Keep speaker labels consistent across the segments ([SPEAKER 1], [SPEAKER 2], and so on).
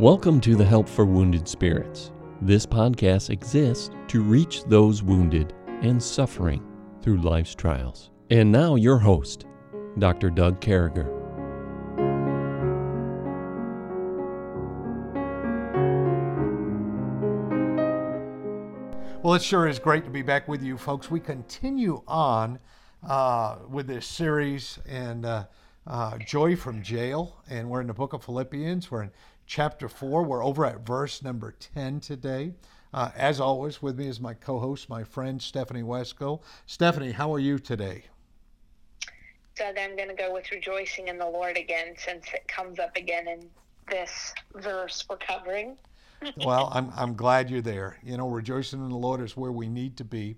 [SPEAKER 1] Welcome to the Help for Wounded Spirits. This podcast exists to reach those wounded and suffering through life's trials. And now, your host, Dr. Doug Carriger.
[SPEAKER 2] Well, it sure is great to be back with you, folks. We continue on uh, with this series and uh, uh, Joy from Jail, and we're in the book of Philippians. We're in chapter 4. We're over at verse number 10 today. Uh, as always, with me is my co host, my friend Stephanie Wesco. Stephanie, how are you today?
[SPEAKER 3] Doug, I'm going to go with rejoicing in the Lord again since it comes up again in this verse we're covering.
[SPEAKER 2] Well, I'm, I'm glad you're there. You know, rejoicing in the Lord is where we need to be.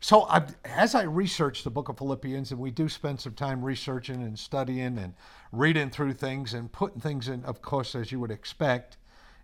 [SPEAKER 2] So, I, as I research the book of Philippians, and we do spend some time researching and studying and reading through things and putting things in, of course, as you would expect.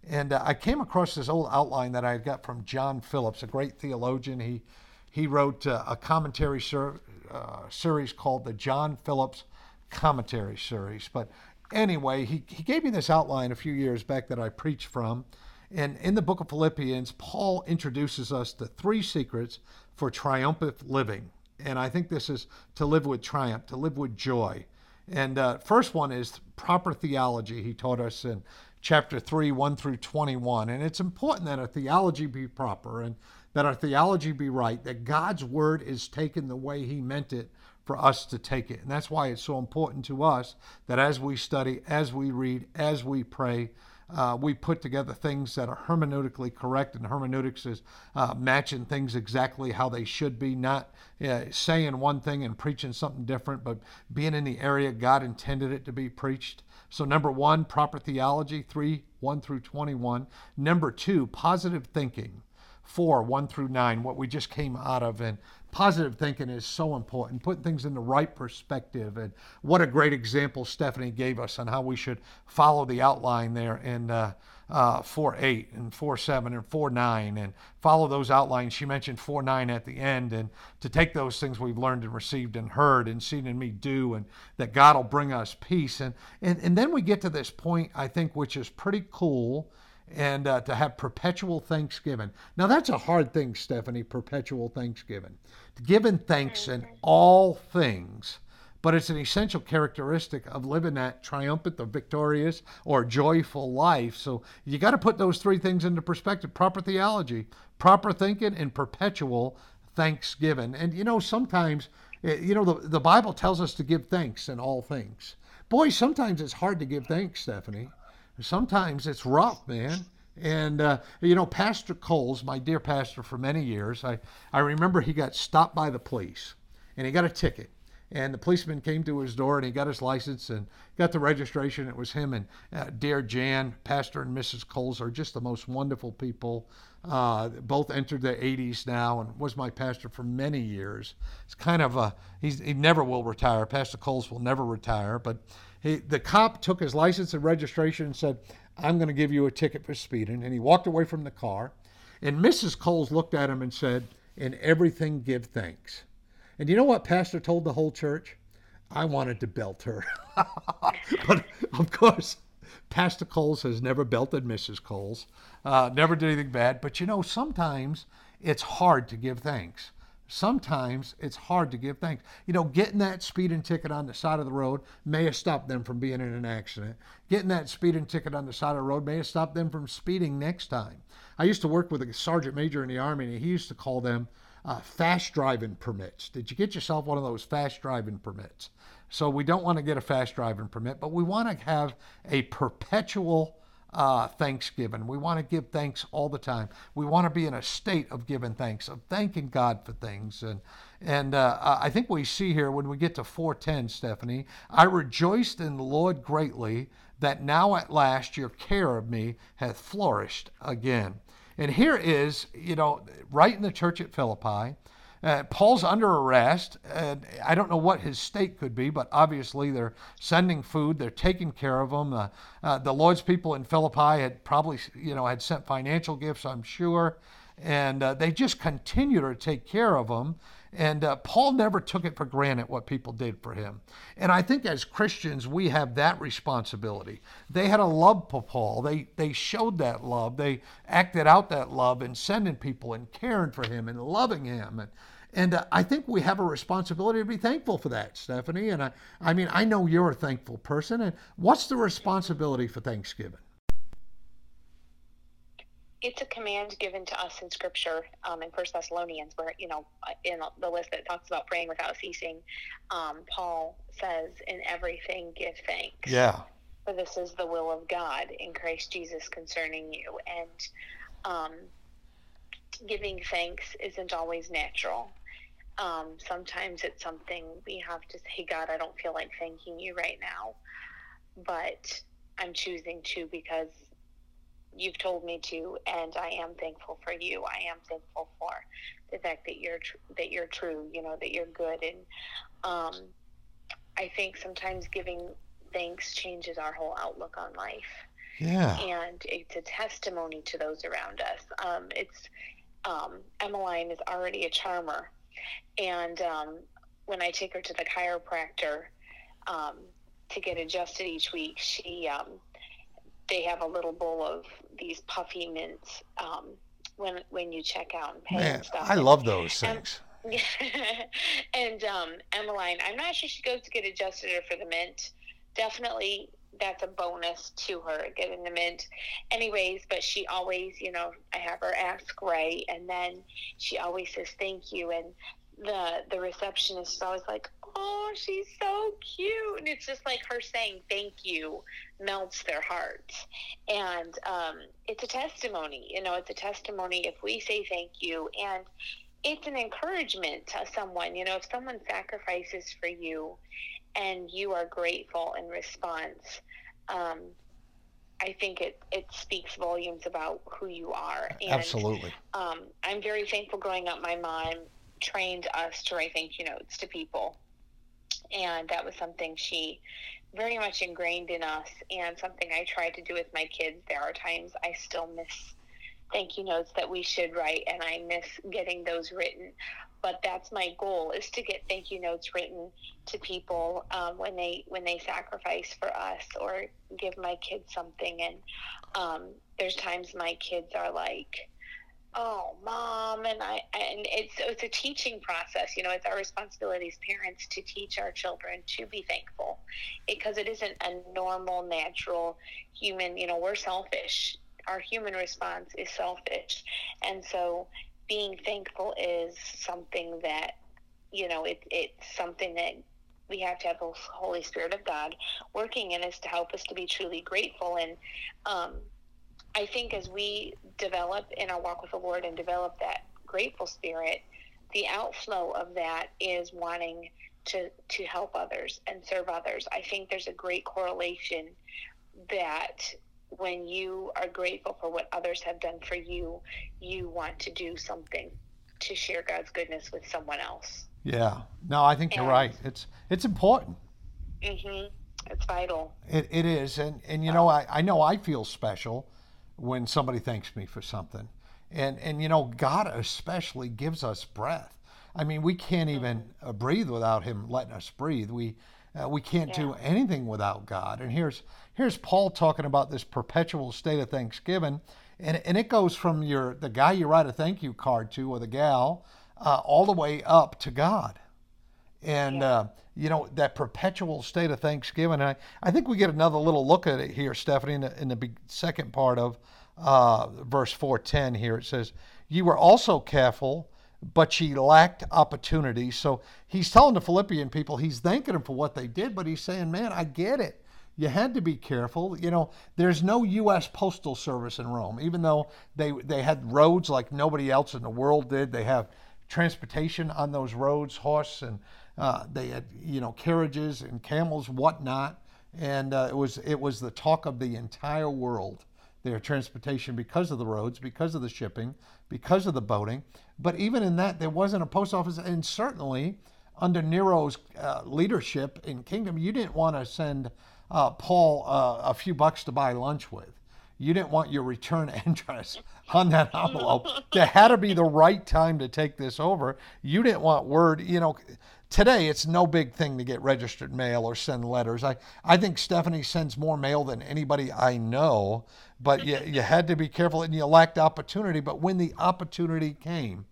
[SPEAKER 2] And uh, I came across this old outline that I got from John Phillips, a great theologian. He he wrote uh, a commentary ser- uh, series called the John Phillips Commentary Series. But anyway, he, he gave me this outline a few years back that I preached from. And in the book of Philippians, Paul introduces us to three secrets for triumphant living. And I think this is to live with triumph, to live with joy. And uh, first one is proper theology. He taught us in chapter 3, 1 through 21. And it's important that our theology be proper and that our theology be right, that God's word is taken the way he meant it for us to take it. And that's why it's so important to us that as we study, as we read, as we pray, uh, we put together things that are hermeneutically correct, and hermeneutics is uh, matching things exactly how they should be, not uh, saying one thing and preaching something different, but being in the area God intended it to be preached. So, number one, proper theology, 3 1 through 21. Number two, positive thinking. 4, 1 through 9, what we just came out of. And positive thinking is so important, putting things in the right perspective. And what a great example Stephanie gave us on how we should follow the outline there in uh, uh, 4 8 and 4 7 and 4 9 and follow those outlines. She mentioned 4 9 at the end, and to take those things we've learned and received and heard and seen in me do, and that God will bring us peace. And, and, and then we get to this point, I think, which is pretty cool and uh, to have perpetual thanksgiving. Now, that's a hard thing, Stephanie, perpetual thanksgiving. Giving thanks in all things, but it's an essential characteristic of living that triumphant or victorious or joyful life. So you got to put those three things into perspective proper theology, proper thinking, and perpetual thanksgiving. And you know, sometimes, eh, you know, the, the Bible tells us to give thanks in all things. Boy, sometimes it's hard to give thanks, Stephanie sometimes it's rough, man. And, uh, you know, Pastor Coles, my dear pastor for many years, I, I remember he got stopped by the police and he got a ticket. And the policeman came to his door and he got his license and got the registration. It was him and uh, dear Jan, Pastor and Mrs. Coles are just the most wonderful people. Uh, both entered their 80s now and was my pastor for many years. It's kind of a, he's, he never will retire. Pastor Coles will never retire, but he, the cop took his license and registration and said, I'm going to give you a ticket for speeding. And he walked away from the car. And Mrs. Coles looked at him and said, In everything, give thanks. And you know what Pastor told the whole church? I wanted to belt her. but of course, Pastor Coles has never belted Mrs. Coles, uh, never did anything bad. But you know, sometimes it's hard to give thanks sometimes it's hard to give thanks. You know, getting that speeding ticket on the side of the road may have stopped them from being in an accident. Getting that speeding ticket on the side of the road may have stopped them from speeding next time. I used to work with a sergeant major in the Army, and he used to call them uh, fast driving permits. Did you get yourself one of those fast driving permits? So we don't want to get a fast driving permit, but we want to have a perpetual uh, thanksgiving. We want to give thanks all the time. We want to be in a state of giving thanks, of thanking God for things. And and uh, I think we see here when we get to 410, Stephanie, I rejoiced in the Lord greatly that now at last your care of me hath flourished again. And here is, you know, right in the church at Philippi, uh, Paul's under arrest. I don't know what his state could be, but obviously they're sending food, they're taking care of him. Uh, uh, the Lord's people in Philippi had probably, you know, had sent financial gifts, I'm sure, and uh, they just continue to take care of him. And uh, Paul never took it for granted what people did for him. And I think as Christians, we have that responsibility. They had a love for Paul. They, they showed that love. They acted out that love in sending people and caring for him and loving him. And, and uh, I think we have a responsibility to be thankful for that, Stephanie. And I, I mean, I know you're a thankful person. And what's the responsibility for Thanksgiving?
[SPEAKER 3] It's a command given to us in Scripture um, in First Thessalonians, where you know in the list that talks about praying without ceasing, um, Paul says, "In everything give thanks."
[SPEAKER 2] Yeah.
[SPEAKER 3] For this is the will of God in Christ Jesus concerning you, and um, giving thanks isn't always natural. Um, sometimes it's something we have to say, God, I don't feel like thanking you right now, but I'm choosing to because you've told me to, and I am thankful for you. I am thankful for the fact that you're tr- that you're true. You know that you're good, and um, I think sometimes giving thanks changes our whole outlook on life.
[SPEAKER 2] Yeah,
[SPEAKER 3] and it's a testimony to those around us. Um, it's um, Emmeline is already a charmer, and um, when I take her to the chiropractor um, to get adjusted each week, she um, they have a little bowl of these puffy mints um, when when you check out and pay
[SPEAKER 2] Man,
[SPEAKER 3] and stuff.
[SPEAKER 2] I love those things.
[SPEAKER 3] And, and um, Emmeline, I'm not sure she goes to get adjusted or for the mint. Definitely, that's a bonus to her getting the mint. Anyways, but she always, you know, I have her ask Ray, and then she always says thank you, and the the receptionist is always like, "Oh, she's so cute," and it's just like her saying "thank you" melts their hearts, and um, it's a testimony. You know, it's a testimony if we say thank you, and it's an encouragement to someone. You know, if someone sacrifices for you, and you are grateful in response. Um, I think it, it speaks volumes about who you are.
[SPEAKER 2] And, Absolutely.
[SPEAKER 3] Um, I'm very thankful growing up. My mom trained us to write thank you notes to people. And that was something she very much ingrained in us and something I try to do with my kids. There are times I still miss thank you notes that we should write and I miss getting those written. But that's my goal is to get thank you notes written to people um, when they when they sacrifice for us or give my kids something. And um, there's times my kids are like, oh mom and i and it's it's a teaching process you know it's our responsibility as parents to teach our children to be thankful because it isn't a normal natural human you know we're selfish. Our human response is selfish. And so being thankful is something that you know it, it's something that we have to have the holy spirit of god working in us to help us to be truly grateful. And um, I think as we develop in our walk with the Lord and develop that grateful spirit, the outflow of that is wanting to to help others and serve others. I think there's a great correlation that when you are grateful for what others have done for you, you want to do something to share God's goodness with someone else.
[SPEAKER 2] Yeah. No, I think and, you're right. It's it's important.
[SPEAKER 3] Mhm. It's vital.
[SPEAKER 2] It, it is, and and you know I, I know I feel special when somebody thanks me for something. And, and you know, God especially gives us breath. I mean, we can't even uh, breathe without Him letting us breathe. We, uh, we can't yeah. do anything without God. And here's, here's Paul talking about this perpetual state of thanksgiving. And, and it goes from your, the guy you write a thank you card to or the gal uh, all the way up to God. And, yeah. Uh, you know, that perpetual state of thanksgiving. I, I think we get another little look at it here, Stephanie, in the, in the second part of uh, verse 410 here. It says, You were also careful, but ye lacked opportunity. So he's telling the Philippian people, he's thanking them for what they did, but he's saying, Man, I get it. You had to be careful. You know, there's no U.S. Postal Service in Rome, even though they, they had roads like nobody else in the world did. They have transportation on those roads, horse and uh, they had, you know, carriages and camels, whatnot, and uh, it was it was the talk of the entire world. Their transportation because of the roads, because of the shipping, because of the boating. But even in that, there wasn't a post office, and certainly under Nero's uh, leadership in kingdom, you didn't want to send uh, Paul uh, a few bucks to buy lunch with. You didn't want your return address on that envelope. there had to be the right time to take this over. You didn't want word, you know. Today, it's no big thing to get registered mail or send letters. I, I think Stephanie sends more mail than anybody I know, but you, you had to be careful and you lacked opportunity. But when the opportunity came,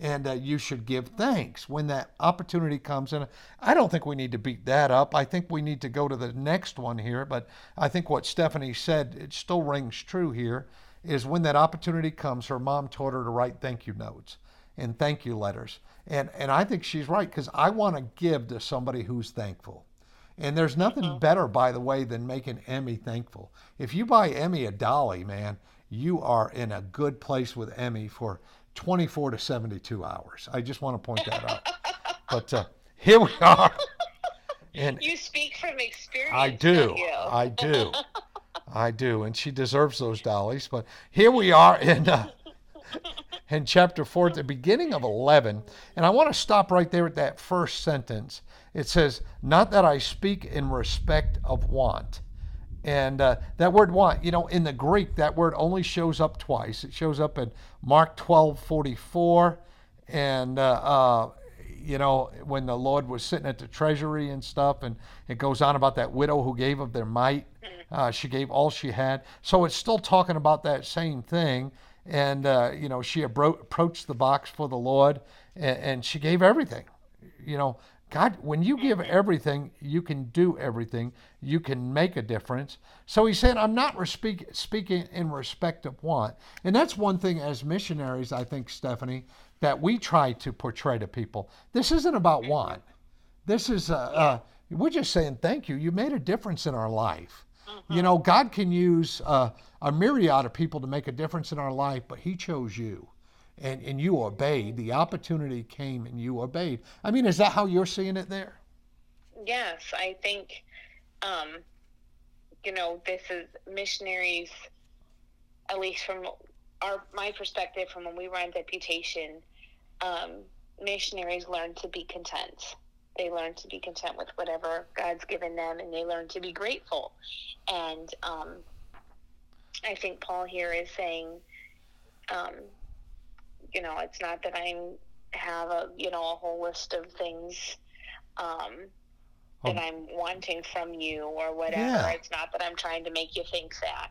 [SPEAKER 2] and uh, you should give thanks when that opportunity comes. And I don't think we need to beat that up. I think we need to go to the next one here. But I think what Stephanie said, it still rings true here, is when that opportunity comes, her mom taught her to write thank you notes and thank you letters. And, and I think she's right because I want to give to somebody who's thankful. And there's nothing mm-hmm. better, by the way, than making Emmy thankful. If you buy Emmy a dolly, man, you are in a good place with Emmy for 24 to 72 hours. I just want to point that out. but uh, here we are.
[SPEAKER 3] And you speak from experience.
[SPEAKER 2] I do. I do. I do. And she deserves those dollies. But here we are in uh, in chapter 4 at the beginning of 11. And I want to stop right there at that first sentence. It says, Not that I speak in respect of want and uh, that word want, you know, in the Greek, that word only shows up twice. It shows up in Mark 12 44, and, uh, uh, you know, when the Lord was sitting at the treasury and stuff, and it goes on about that widow who gave of their mite. Uh, she gave all she had. So it's still talking about that same thing. And, uh, you know, she abro- approached the box for the Lord, and, and she gave everything. You know, God, when you give everything, you can do everything. You can make a difference. So he said, I'm not speak, speaking in respect of want. And that's one thing as missionaries, I think, Stephanie, that we try to portray to people. This isn't about want. This is, uh, uh, we're just saying, thank you. You made a difference in our life. Mm-hmm. You know, God can use uh, a myriad of people to make a difference in our life, but He chose you and, and you obeyed. The opportunity came and you obeyed. I mean, is that how you're seeing it there?
[SPEAKER 3] Yes, I think, um, you know, this is missionaries, at least from our my perspective, from when we were on deputation, um, missionaries learn to be content. They learn to be content with whatever God's given them, and they learn to be grateful. And um, I think Paul here is saying, um, you know, it's not that I have a you know a whole list of things um, that oh. I'm wanting from you or whatever. Yeah. It's not that I'm trying to make you think that.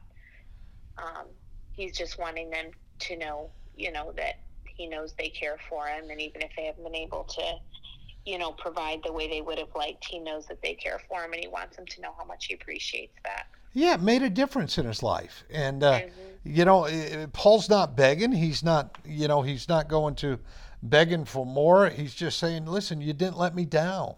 [SPEAKER 3] Um, he's just wanting them to know, you know, that he knows they care for him, and even if they haven't been able to, you know, provide the way they would have liked, he knows that they care for him, and he wants them to know how much he appreciates that
[SPEAKER 2] yeah, it made a difference in his life. And uh, mm-hmm. you know, Paul's not begging. He's not, you know, he's not going to begging for more. He's just saying, "Listen, you didn't let me down.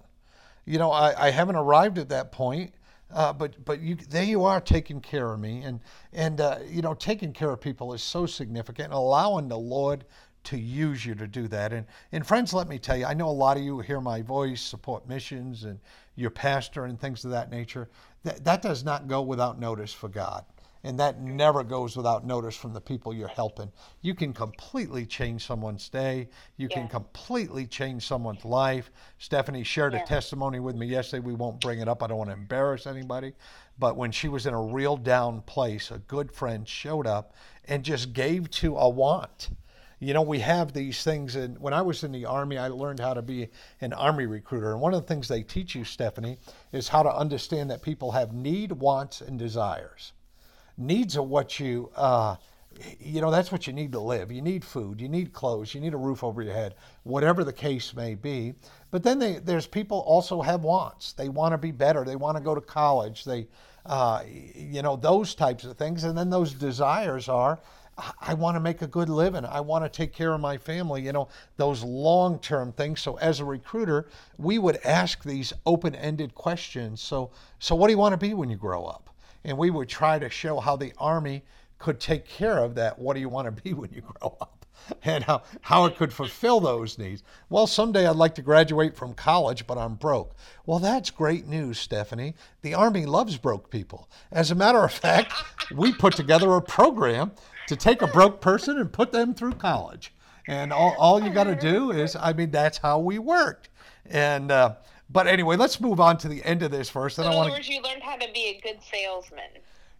[SPEAKER 2] You know, I, I haven't arrived at that point, uh, but but you there you are taking care of me, and and uh, you know, taking care of people is so significant. And Allowing the Lord to use you to do that. And, and friends, let me tell you, I know a lot of you hear my voice, support missions, and your pastor and things of that nature. That, that does not go without notice for God. And that never goes without notice from the people you're helping. You can completely change someone's day. You yeah. can completely change someone's life. Stephanie shared yeah. a testimony with me yesterday. We won't bring it up. I don't want to embarrass anybody. But when she was in a real down place, a good friend showed up and just gave to a want you know, we have these things. And when I was in the Army, I learned how to be an Army recruiter. And one of the things they teach you, Stephanie, is how to understand that people have need, wants, and desires. Needs are what you, uh, you know, that's what you need to live. You need food, you need clothes, you need a roof over your head, whatever the case may be. But then they, there's people also have wants. They want to be better. They want to go to college. They, uh, you know, those types of things. And then those desires are I want to make a good living. I want to take care of my family, you know, those long term things. So, as a recruiter, we would ask these open ended questions. So, so, what do you want to be when you grow up? And we would try to show how the Army could take care of that. What do you want to be when you grow up? And how, how it could fulfill those needs. Well, someday I'd like to graduate from college, but I'm broke. Well, that's great news, Stephanie. The Army loves broke people. As a matter of fact, we put together a program to take a broke person and put them through college. And all, all you got to do is, I mean, that's how we worked. And, uh, but anyway, let's move on to the end of this first.
[SPEAKER 3] In other words, you learned how to be a good salesman.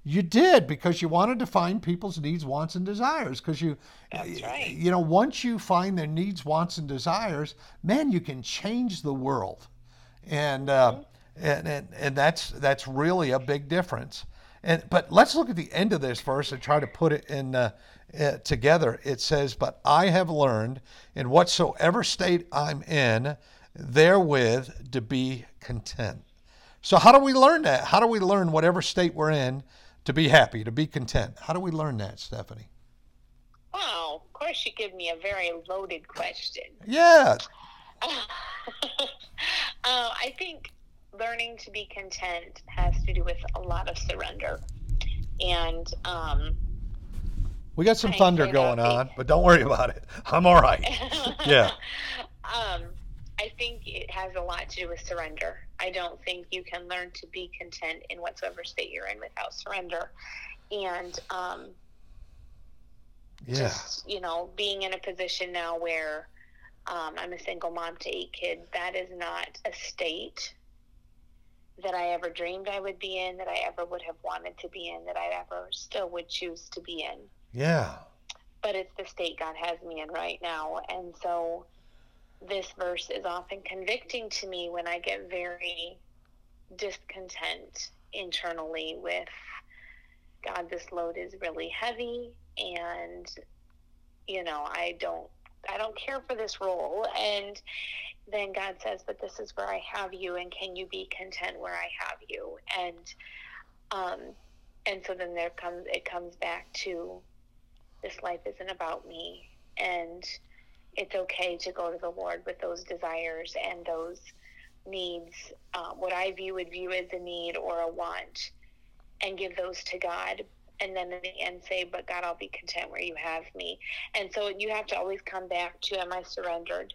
[SPEAKER 2] You did because you wanted to find people's needs, wants, and desires. Because you,
[SPEAKER 3] That's right.
[SPEAKER 2] you know, once you find their needs, wants, and desires, man, you can change the world, and uh, and, and and that's that's really a big difference. And but let's look at the end of this verse and try to put it in uh, uh, together. It says, "But I have learned in whatsoever state I'm in, therewith to be content." So how do we learn that? How do we learn whatever state we're in to be happy, to be content? How do we learn that, Stephanie?
[SPEAKER 3] Wow, of course, you give me a very loaded question.
[SPEAKER 2] Yeah.
[SPEAKER 3] uh, I think learning to be content has to do with a lot of surrender. And um,
[SPEAKER 2] We got some thunder going on, but don't worry about it. I'm all right. Yeah.
[SPEAKER 3] um, I think it has a lot to do with surrender. I don't think you can learn to be content in whatsoever state you're in without surrender. And um,
[SPEAKER 2] Yeah.
[SPEAKER 3] just you know being in a position now where um, i'm a single mom to eight kids that is not a state that i ever dreamed i would be in that i ever would have wanted to be in that i ever still would choose to be in
[SPEAKER 2] Yeah.
[SPEAKER 3] but it's the state god has me in right now and so this verse is often convicting to me when i get very discontent internally with god this load is really heavy and you know i don't i don't care for this role. And then god says but this is where i have you and can you be content where i have you? And um and so then there comes it comes back to this life isn't about me. And it's okay to go to the lord with those desires and those needs um, what i view would view as a need or a want and give those to god and then in the end say, But God, I'll be content where you have me. And so you have to always come back to, Am I surrendered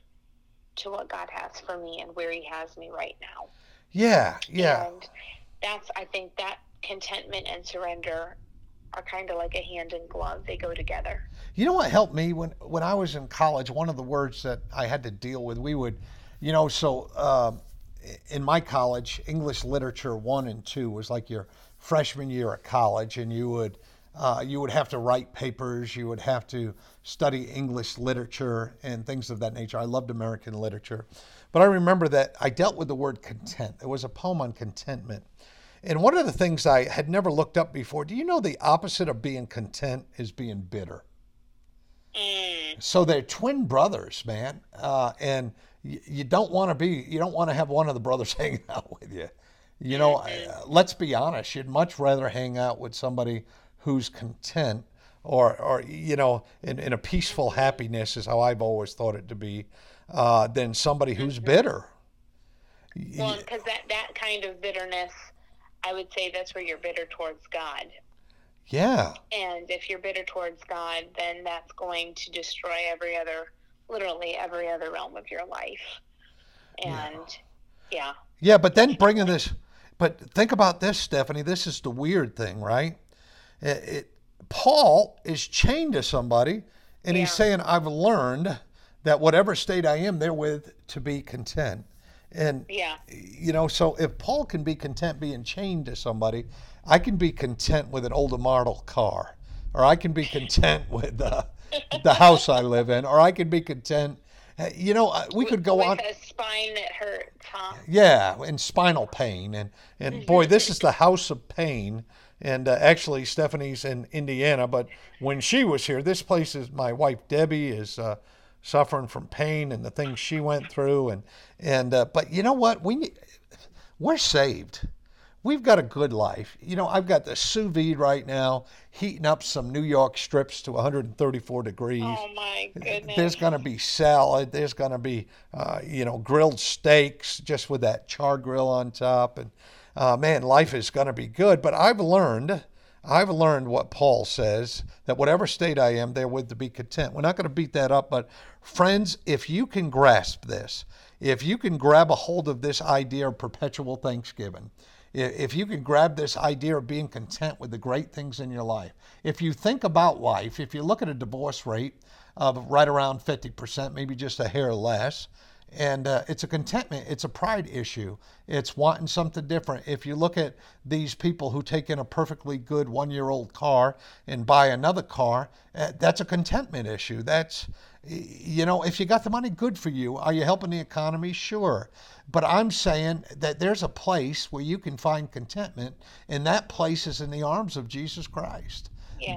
[SPEAKER 3] to what God has for me and where He has me right now?
[SPEAKER 2] Yeah. Yeah.
[SPEAKER 3] And that's, I think, that contentment and surrender are kind of like a hand in glove, they go together.
[SPEAKER 2] You know what helped me when when I was in college? One of the words that I had to deal with, we would, you know, so uh, in my college, English literature one and two was like your freshman year at college, and you would uh, you would have to write papers, you would have to study English literature and things of that nature. I loved American literature, but I remember that I dealt with the word content. It was a poem on contentment. And one of the things I had never looked up before, do you know the opposite of being content is being bitter?
[SPEAKER 3] Mm,
[SPEAKER 2] So they're twin brothers, man, uh, and you, you don't want to be, you don't want to have one of the brothers hanging out with you. You know, uh, let's be honest. You'd much rather hang out with somebody who's content, or, or you know, in, in a peaceful happiness is how I've always thought it to be, uh, than somebody who's bitter.
[SPEAKER 3] well, because that, that kind of bitterness, I would say that's where you're bitter towards God.
[SPEAKER 2] Yeah,
[SPEAKER 3] And if you're bitter towards God, then that's going to destroy every other, literally every other realm of your life. And yeah,
[SPEAKER 2] yeah. But then bringing this, but think about this, Stephanie. This is the weird thing, right? It, it, Paul is chained to somebody, and he's saying, "I've learned that whatever state I am therewith to be content." And
[SPEAKER 3] yeah,
[SPEAKER 2] you know, so if Paul can be content being chained to somebody, I can be content with an older model car, or I can be content with uh, the house I live in, or I could be content. uh, You know, uh, we could go on.
[SPEAKER 3] a spine that hurts, huh?
[SPEAKER 2] Yeah, and spinal pain, and and boy, this is the house of pain. And uh, actually, Stephanie's in Indiana, but when she was here, this place is my wife Debbie is uh, suffering from pain and the things she went through, and and uh, but you know what? We we're saved. We've got a good life. You know, I've got the sous vide right now, heating up some New York strips to 134 degrees.
[SPEAKER 3] Oh my goodness.
[SPEAKER 2] There's going to be salad. There's going to be, uh, you know, grilled steaks just with that char grill on top. And uh, man, life is going to be good. But I've learned, I've learned what Paul says that whatever state I am, therewith to be content. We're not going to beat that up, but friends, if you can grasp this, if you can grab a hold of this idea of perpetual Thanksgiving, if you can grab this idea of being content with the great things in your life, if you think about life, if you look at a divorce rate of right around 50%, maybe just a hair less, and uh, it's a contentment it's a pride issue. It's wanting something different. If you look at these people who take in a perfectly good one year old car and buy another car uh, that's a contentment issue. That's you know if you got the money good for you. Are you helping the economy? Sure. But i'm saying that there's a place where you can find contentment and that place is in the arms of jesus christ.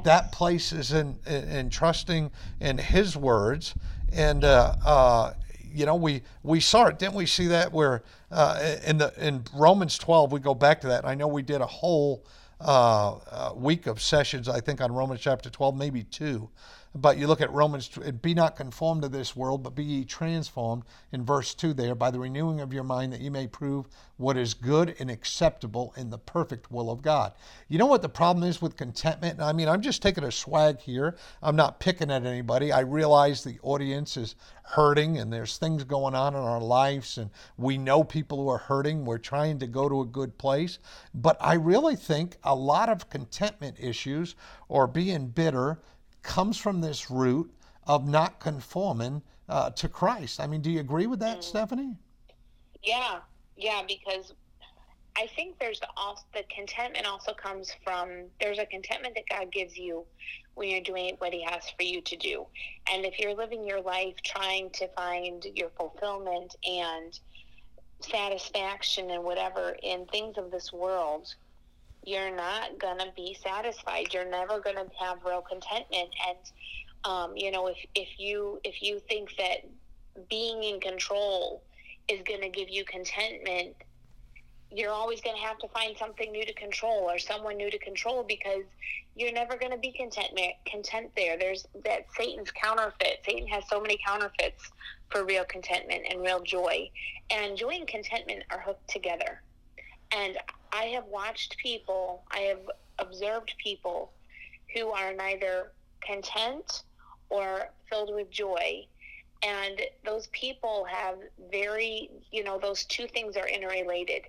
[SPEAKER 2] That place is in, in, in trusting in his words. And uh, uh, you know we we saw it. Didn't we see that where uh, in the in romans 12 we go back to that i know we did a whole uh, uh, week of sessions i think on romans chapter 12 maybe two but you look at Romans, be not conformed to this world, but be ye transformed in verse 2 there by the renewing of your mind that you may prove what is good and acceptable in the perfect will of God. You know what the problem is with contentment? I mean, I'm just taking a swag here. I'm not picking at anybody. I realize the audience is hurting and there's things going on in our lives and we know people who are hurting. We're trying to go to a good place. But I really think a lot of contentment issues or being bitter comes from this root of not conforming uh, to Christ. I mean, do you agree with that, mm. Stephanie?
[SPEAKER 3] Yeah, yeah, because I think there's also the contentment also comes from there's a contentment that God gives you when you're doing what He has for you to do, and if you're living your life trying to find your fulfillment and satisfaction and whatever in things of this world, you're not going to be satisfied. You're never going to have real contentment. And, um, you know, if, if you, if you think that being in control is going to give you contentment, you're always going to have to find something new to control or someone new to control because you're never going to be content content there. There's that Satan's counterfeit. Satan has so many counterfeits for real contentment and real joy. And joy and contentment are hooked together. And I have watched people, I have observed people who are neither content or filled with joy. And those people have very, you know, those two things are interrelated.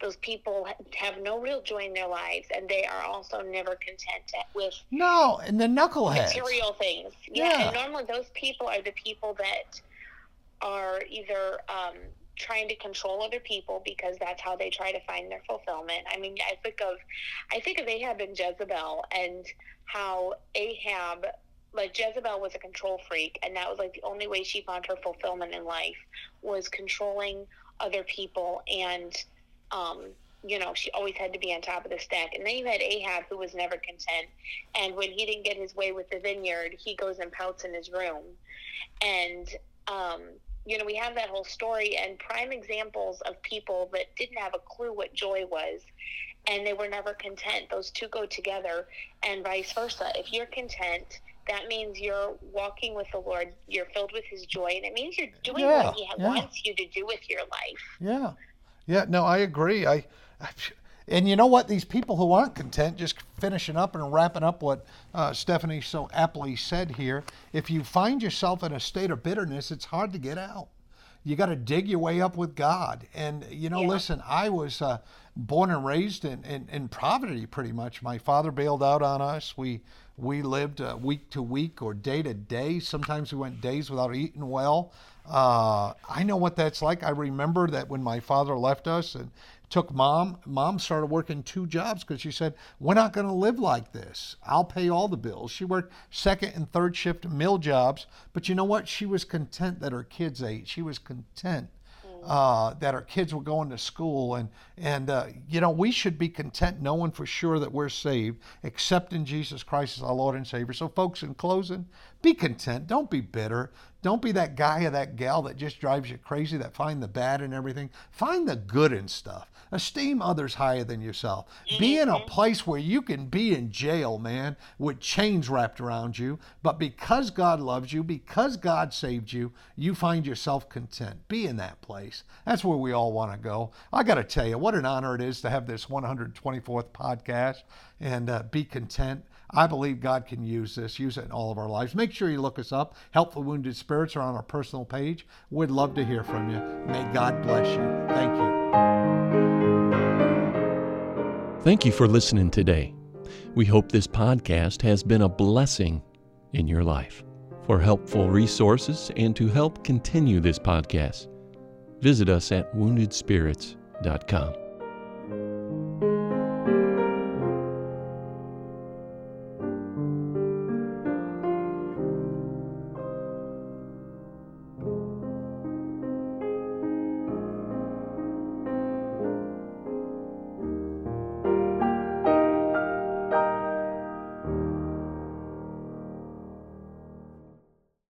[SPEAKER 3] Those people have no real joy in their lives, and they are also never content with
[SPEAKER 2] no, and the knuckleheads
[SPEAKER 3] material things. Yeah, yeah. and normally those people are the people that are either um, trying to control other people because that's how they try to find their fulfillment. I mean, I think of I think of Ahab and Jezebel and how Ahab like Jezebel was a control freak and that was like the only way she found her fulfillment in life was controlling other people and um you know, she always had to be on top of the stack. And then you had Ahab, who was never content. And when he didn't get his way with the vineyard, he goes and pouts in his room. And um, you know, we have that whole story and prime examples of people that didn't have a clue what joy was and they were never content. Those two go together and vice versa. If you're content, that means you're walking with the Lord, you're filled with His joy, and it means you're doing yeah, what He yeah. wants you to do with your life.
[SPEAKER 2] Yeah. Yeah, no, I agree. I, I and you know what? These people who aren't content, just finishing up and wrapping up what uh, Stephanie so aptly said here, if you find yourself in a state of bitterness, it's hard to get out. You got to dig your way up with God. And, you know, yeah. listen, I was uh, born and raised in, in, in, poverty pretty much. My father bailed out on us. We, we lived uh, week to week or day to day. Sometimes we went days without eating well. Uh, I know what that's like. I remember that when my father left us and took mom. Mom started working two jobs because she said, We're not going to live like this. I'll pay all the bills. She worked second and third shift mill jobs, but you know what? She was content that her kids ate. She was content uh, that our kids were going to school. And, and uh, you know, we should be content knowing for sure that we're saved, except in Jesus Christ as our Lord and Savior. So, folks, in closing, be content. Don't be bitter. Don't be that guy or that gal that just drives you crazy, that find the bad in everything. Find the good in stuff. Esteem others higher than yourself. Be in a mm-hmm. place where you can be in jail, man, with chains wrapped around you. But because God loves you, because God saved you, you find yourself content. Be in that place. That's where we all want to go. I got to tell you, what an honor it is to have this 124th podcast and uh, be content. I believe God can use this, use it in all of our lives. Make sure you look us up. Help for Wounded Spirits are on our personal page. We'd love to hear from you. May God bless you. Thank you.
[SPEAKER 1] Thank you for listening today. We hope this podcast has been a blessing in your life. For helpful resources and to help continue this podcast, visit us at woundedspirits.com.